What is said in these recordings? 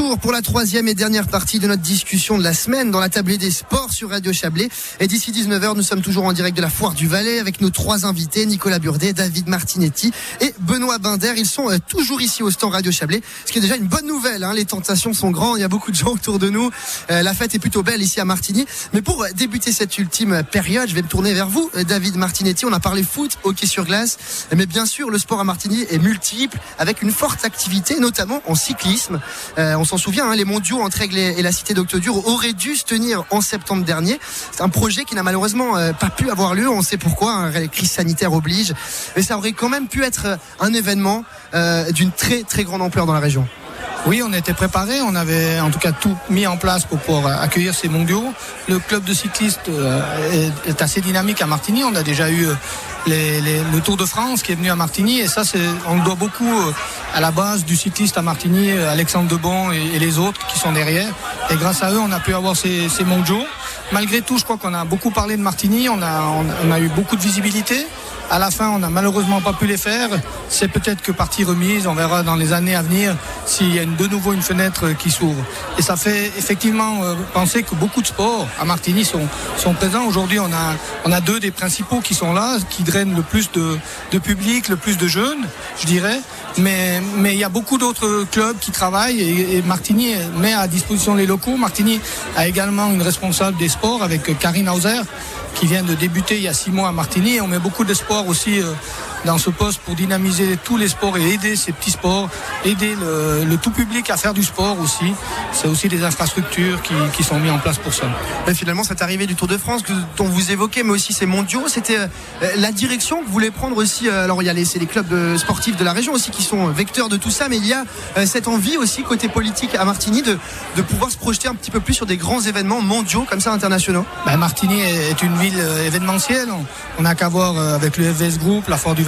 retour pour la troisième et dernière partie de notre discussion de la semaine dans la tablée des sports sur Radio Chablais. Et d'ici 19h, nous sommes toujours en direct de la Foire du Valais avec nos trois invités, Nicolas Burdet, David Martinetti et Benoît Binder. Ils sont euh, toujours ici au stand Radio Chablais, ce qui est déjà une bonne nouvelle. Hein. Les tentations sont grandes, il y a beaucoup de gens autour de nous. Euh, la fête est plutôt belle ici à Martigny. Mais pour débuter cette ultime période, je vais me tourner vers vous, euh, David Martinetti. On a parlé foot, hockey sur glace, mais bien sûr, le sport à Martigny est multiple avec une forte activité, notamment en cyclisme. Euh, s'en souvient, hein, les mondiaux entre Aigle et la cité d'Octodure auraient dû se tenir en septembre dernier. C'est un projet qui n'a malheureusement euh, pas pu avoir lieu. On sait pourquoi, hein, la crise sanitaire oblige. Mais ça aurait quand même pu être un événement euh, d'une très très grande ampleur dans la région. Oui, on était préparé, on avait en tout cas tout mis en place pour pouvoir accueillir ces mondiaux. Le club de cyclistes est assez dynamique à Martigny. On a déjà eu le Tour de France qui est venu à Martigny et ça, on le doit beaucoup à la base du cycliste à Martigny, Alexandre Debon et, les autres qui sont derrière. Et grâce à eux, on a pu avoir ces, ces mondiaux. Malgré tout, je crois qu'on a beaucoup parlé de Martigny, on a, on a eu beaucoup de visibilité. À la fin, on n'a malheureusement pas pu les faire. C'est peut-être que partie remise. On verra dans les années à venir s'il y a de nouveau une fenêtre qui s'ouvre. Et ça fait effectivement euh, penser que beaucoup de sports à Martigny sont, présents. Aujourd'hui, on a, deux des principaux qui sont là, qui drainent le plus de, public, le plus de jeunes, je dirais. Mais, il y a beaucoup d'autres clubs qui travaillent et, Martigny met à disposition les locaux. Martigny a également une responsable des sports avec Karine Hauser qui vient de débuter il y a six mois à Martigny. On met beaucoup d'espoir aussi euh, dans ce poste pour dynamiser tous les sports et aider ces petits sports, aider le, tout public à faire du sport aussi. C'est aussi des infrastructures qui, qui, sont mises en place pour ça. Et finalement, cette arrivée du Tour de France que, dont vous évoquez, mais aussi ces mondiaux, c'était euh, la direction que vous voulez prendre aussi. Euh, alors, il y a les, les clubs sportifs de la région aussi qui sont vecteurs de tout ça, mais il y a cette envie aussi côté politique à Martigny de, de pouvoir se projeter un petit peu plus sur des grands événements mondiaux comme ça internationaux. Ben, Martigny est une ville événementielle. On n'a qu'à voir avec le FVS Group, la Fort du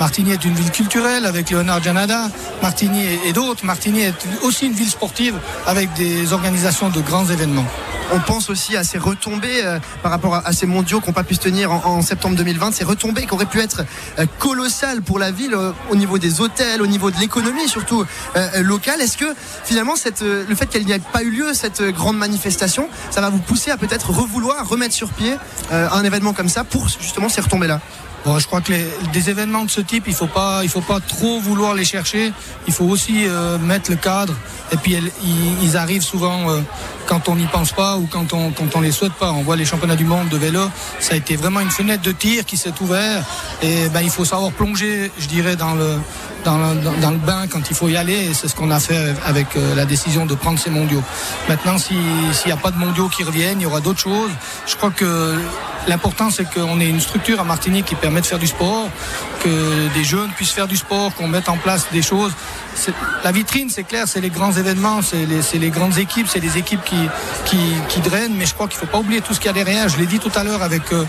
Martigny est une ville culturelle avec Léonard Janada. Martigny et d'autres. Martigny est aussi une ville sportive avec des organisations de grands événements. On pense aussi à ces retombées euh, par rapport à, ces mondiaux qui n'ont pas pu se tenir en, septembre 2020, ces retombées qui auraient pu être euh, colossales pour la ville euh, au niveau des hôtels, au niveau de l'économie surtout locale. Est-ce que finalement le fait qu'elle n'y ait pas eu lieu, cette grande manifestation, ça va vous pousser à peut-être revouloir remettre sur pied un événement comme ça pour justement ces retombées-là? Bon, je crois que les, des événements de ce type, il faut pas, il faut pas trop vouloir les chercher. Il faut aussi euh, mettre le cadre. Et puis ils, arrivent souvent euh, quand on n'y pense pas ou quand on quand on les souhaite pas. On voit les championnats du monde de vélo, ça a été vraiment une fenêtre de tir qui s'est ouverte. Et ben il faut savoir plonger, je dirais, dans le dans le, bain quand il faut y aller. Et c'est ce qu'on a fait avec euh, la décision de prendre ces mondiaux. Maintenant, s'il n'y a pas de mondiaux qui reviennent, il y aura d'autres choses. Je crois que L'important, c'est qu'on ait une structure à Martinique qui permet de faire du sport, que des jeunes puissent faire du sport, qu'on mette en place des choses. La vitrine, c'est clair, c'est les grands événements, c'est les, les, grandes équipes, c'est les équipes qui, qui, qui, drainent, mais je crois qu'il ne faut pas oublier tout ce qu'il y a derrière. Je l'ai dit tout à l'heure avec, euh,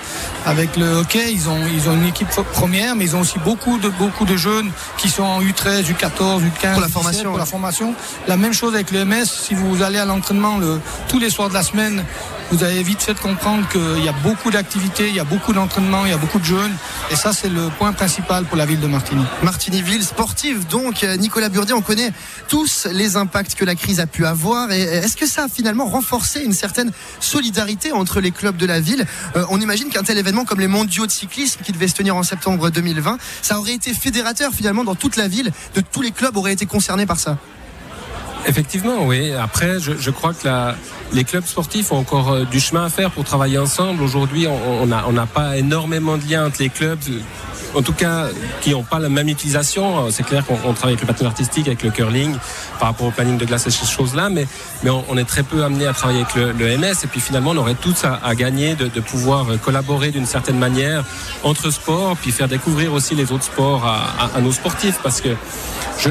avec le hockey, ils ont, ils ont une équipe première, mais ils ont aussi beaucoup de, beaucoup de jeunes qui sont en U13, U14, U15. Pour la formation. pour la formation. La même chose avec le MS, si vous allez à l'entraînement tous les soirs de la semaine, vous avez vite fait comprendre qu'il y a beaucoup d'activités, il y a beaucoup d'entraînements, il y a beaucoup de jeunes. Et ça, c'est le point principal pour la ville de Martigny. Martigny, ville sportive. Donc, euh, Nicolas Burdier, on connaît tous les impacts que la crise a pu avoir. Et est-ce que ça a finalement renforcé une certaine solidarité entre les clubs de la ville? Euh, On imagine qu'un tel événement comme les mondiaux de cyclisme qui devaient se tenir en septembre 2020, ça aurait été fédérateur finalement dans toute la ville, de tous les clubs auraient été concernés par ça? Effectivement, oui. Après, je, je crois que la, les clubs sportifs ont encore euh, du chemin à faire pour travailler ensemble. Aujourd'hui, on n'a pas énormément de liens entre les clubs en tout cas, qui n'ont pas la même utilisation. C'est clair qu'on travaille avec le patin artistique, avec le curling, par rapport au planning de glace et ces choses-là, mais, on, est très peu amené à travailler avec le, MS. Et puis finalement, on aurait tous à, gagner de, pouvoir collaborer d'une certaine manière entre sports, puis faire découvrir aussi les autres sports à, nos sportifs, parce que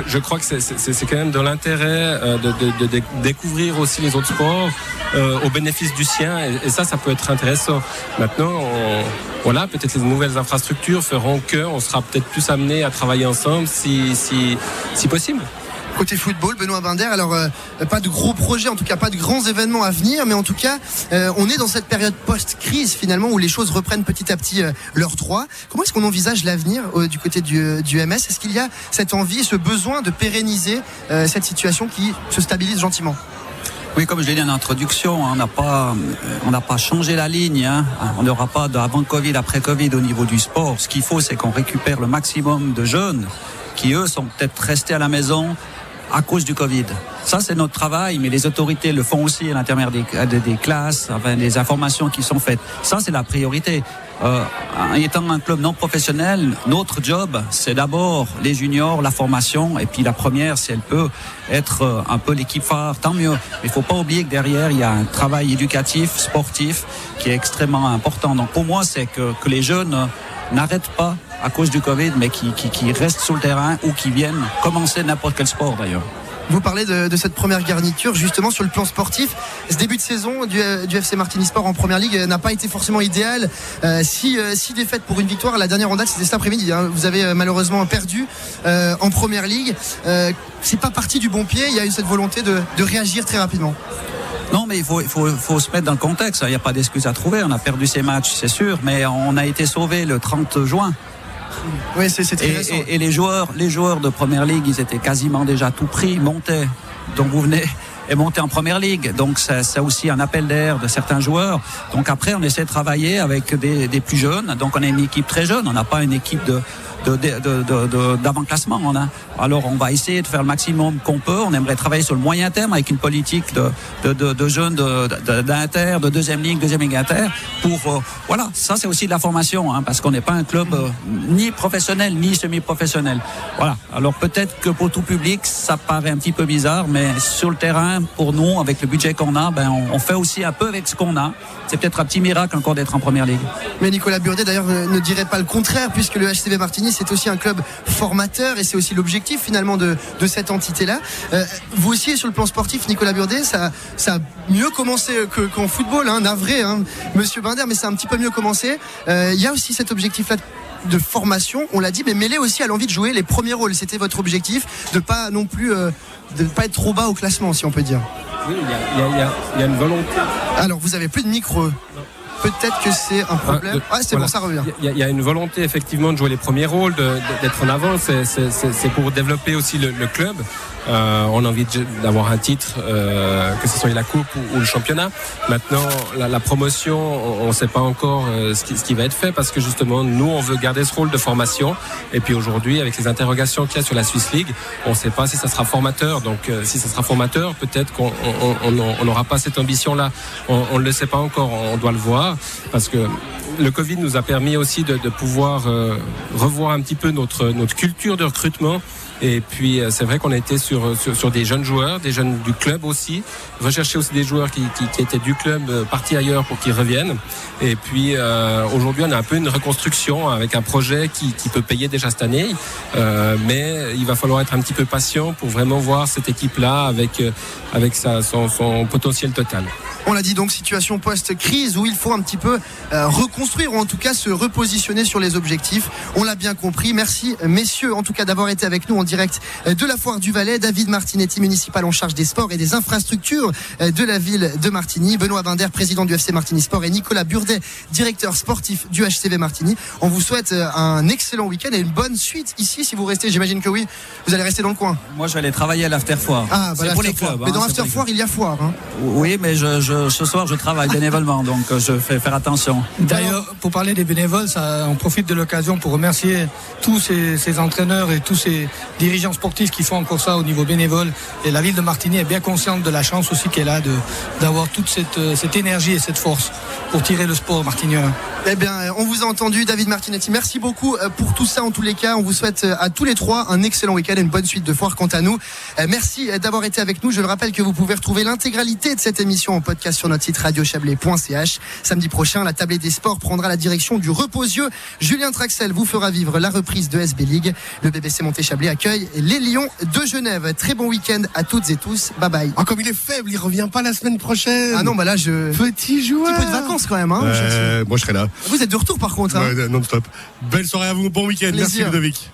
je, crois que c'est quand même dans l'intérêt euh, de, découvrir aussi les autres sports euh, au bénéfice du sien, et, ça, ça peut être intéressant. Maintenant, on, voilà, peut-être les nouvelles infrastructures feront qu'on sera peut-être plus amené à travailler ensemble si, si, si possible. Côté football, Benoît Binder, alors euh, pas de gros projets, en tout cas pas de grands événements à venir, mais en tout cas, euh, on est dans cette période post-crise finalement où les choses reprennent petit à petit leur droit. Comment est-ce qu'on envisage l'avenir du côté du, du MS Est-ce qu'il y a cette envie, ce besoin de pérenniser cette situation qui se stabilise gentiment? Oui, comme je l'ai dit en introduction, on n'a pas, on n'a pas changé la ligne. Hein. On n'aura pas d'avant Covid, après Covid au niveau du sport. Ce qu'il faut, c'est qu'on récupère le maximum de jeunes qui, eux, sont peut-être restés à la maison à cause du Covid. Ça, c'est notre travail, mais les autorités le font aussi à l'intermédiaire des, des, classes, enfin, des informations qui sont faites. Ça, c'est la priorité. Euh, étant un club non professionnel, notre job, c'est d'abord les juniors, la formation, et puis la première, si elle peut être euh, un peu l'équipe phare, tant mieux. Mais il faut pas oublier que derrière, il y a un travail éducatif, sportif, qui est extrêmement important. Donc pour moi, c'est que, que les jeunes n'arrêtent pas à cause du Covid, mais qui, qui, restent sur le terrain ou qui viennent commencer n'importe quel sport d'ailleurs. Vous parlez de, cette première garniture justement sur le plan sportif. Ce début de saison du, FC Martini Sport en première ligue n'a pas été forcément idéal. Euh, si, euh, si défaite pour une victoire, la dernière en date c'était cet après-midi. Hein. Vous avez euh, malheureusement perdu en première ligue. c'est pas parti du bon pied. Il y a eu cette volonté de réagir très rapidement. Non, mais il faut, il faut, faut se mettre dans le contexte. Il n'y a pas d'excuse à trouver. On a perdu ces matchs, c'est sûr, mais on a été sauvé le 30 juin. Oui, c'est très et, et, les joueurs, les joueurs de première ligue, ils étaient quasiment déjà tout pris, montaient. Donc vous venez et monter en première ligue. Donc c'est aussi un appel d'air de certains joueurs. Donc après, on essaie de travailler avec des, des plus jeunes. Donc on a une équipe très jeune. On n'a pas une équipe de d'avant-classement. On a. Alors on va essayer de faire le maximum qu'on peut. On aimerait travailler sur le moyen terme avec une politique de, de, jeunes d'inter, de, deuxième ligue, deuxième ligue inter. Pour euh, voilà, ça c'est aussi de la formation, hein, parce qu'on n'est pas un club euh, ni professionnel ni semi-professionnel. Voilà. Alors peut-être que pour tout public, ça paraît un petit peu bizarre, mais sur le terrain, pour nous, avec le budget qu'on a, ben on, fait aussi un peu avec ce qu'on a. C'est peut-être un petit miracle encore d'être en première ligue. Mais Nicolas Burdet d'ailleurs ne dirait pas le contraire, puisque le HCV Martigny c'est aussi un club formateur et c'est aussi l'objectif finalement de, cette entité-là. Euh, vous aussi, sur le plan sportif, Nicolas Burdet, ça, ça a mieux commencé qu'en football, hein, navré, hein, monsieur Binder, mais ça a un petit peu mieux commencé. Euh, il y a aussi cet objectif-là de formation, on l'a dit, mais mêlé aussi à l'envie de jouer les premiers rôles. C'était votre objectif, de pas non plus, euh, de pas être trop bas au classement, si on peut dire. Oui, il y, a, une volonté. Alors, vous avez plus de micro peut-être que c'est un ah, problème. Ah, c'est bon, ça revient. Il y, a une volonté effectivement de jouer les premiers rôles, d'être en avant. C'est pour développer aussi le, le club. Euh, on a envie d'avoir un titre, euh, que ce soit la coupe ou, le championnat. Maintenant, la, promotion, on ne sait pas encore euh, ce, qui, va être fait parce que justement, nous, on veut garder ce rôle de formation. Et puis aujourd'hui, avec les interrogations qu'il y a sur la Swiss League, on ne sait pas si ça sera formateur. Donc, si ça sera formateur, peut-être qu'on n'aura pas cette ambition-là. On ne le sait pas encore, on doit le voir parce que le Covid nous a permis aussi de, pouvoir revoir un petit peu notre, notre culture de recrutement et puis euh, c'est vrai qu'on a été sur, sur, des jeunes joueurs, des jeunes du club aussi, rechercher aussi des joueurs qui, qui, étaient du club euh, partis ailleurs pour qu'ils reviennent. Et puis euh, aujourd'hui on a un peu une reconstruction avec un projet qui, qui peut payer déjà cette année, euh, mais il va falloir être un petit peu patient pour vraiment voir cette équipe-là avec, avec sa, son, son potentiel total. On l'a dit donc, situation post-crise où il faut un petit peu reconstruire ou en tout cas se repositionner sur les objectifs. On l'a bien compris. Merci messieurs en tout cas d'avoir été avec nous en direct de la foire du Valais. David Martinetti, municipal en charge des sports et des infrastructures de la ville de Martigny. Benoît Binder, président du FC Martigny Sport et Nicolas Burdet, directeur sportif du HCV Martigny. On vous souhaite un excellent week-end et une bonne suite ici si vous restez. J'imagine que oui, vous allez rester dans le coin. Moi, je vais aller travailler à l'after foire. Ah, bah, pour les clubs. Mais dans hein, l'after foire, il y a foire. Hein. Oui, mais je, ce soir, je travaille bénévolement, donc euh, je fais faire attention. D'ailleurs, pour parler des bénévoles, on profite de l'occasion pour remercier tous ces, entraîneurs et tous ces dirigeants sportifs qui font encore ça au niveau bénévole. Et la ville de Martigny est bien consciente de la chance aussi qu'elle a d'avoir toute cette, euh, cette, énergie et cette force pour tirer le sport martignois. Eh bien, on vous a entendu, David Martinetti. Merci beaucoup euh, pour tout ça. En tous les cas, on vous souhaite euh, à tous les trois un excellent week-end et une bonne suite de foire. Quant à nous, merci d'avoir été avec nous. Je le rappelle que vous pouvez retrouver l'intégralité de cette émission en podcast sur notre site radiochablais.ch. Samedi prochain, la tablée des sports prendra la direction du Reposieux. Julien Traxel vous fera vivre la reprise de SB League. Le BBC Monté-Chablais accueille les Lions de Genève. Très bon week-end à toutes et tous. Bye bye. Oh, comme il est faible, il revient pas la semaine prochaine. Ah non, bah là, je. Petit joueur. Petit peu de vacances quand même, hein. Euh, moi, je serai là. Vous êtes de retour par contre, hein. non stop. Belle soirée à vous, bon week-end. Merci Ludovic.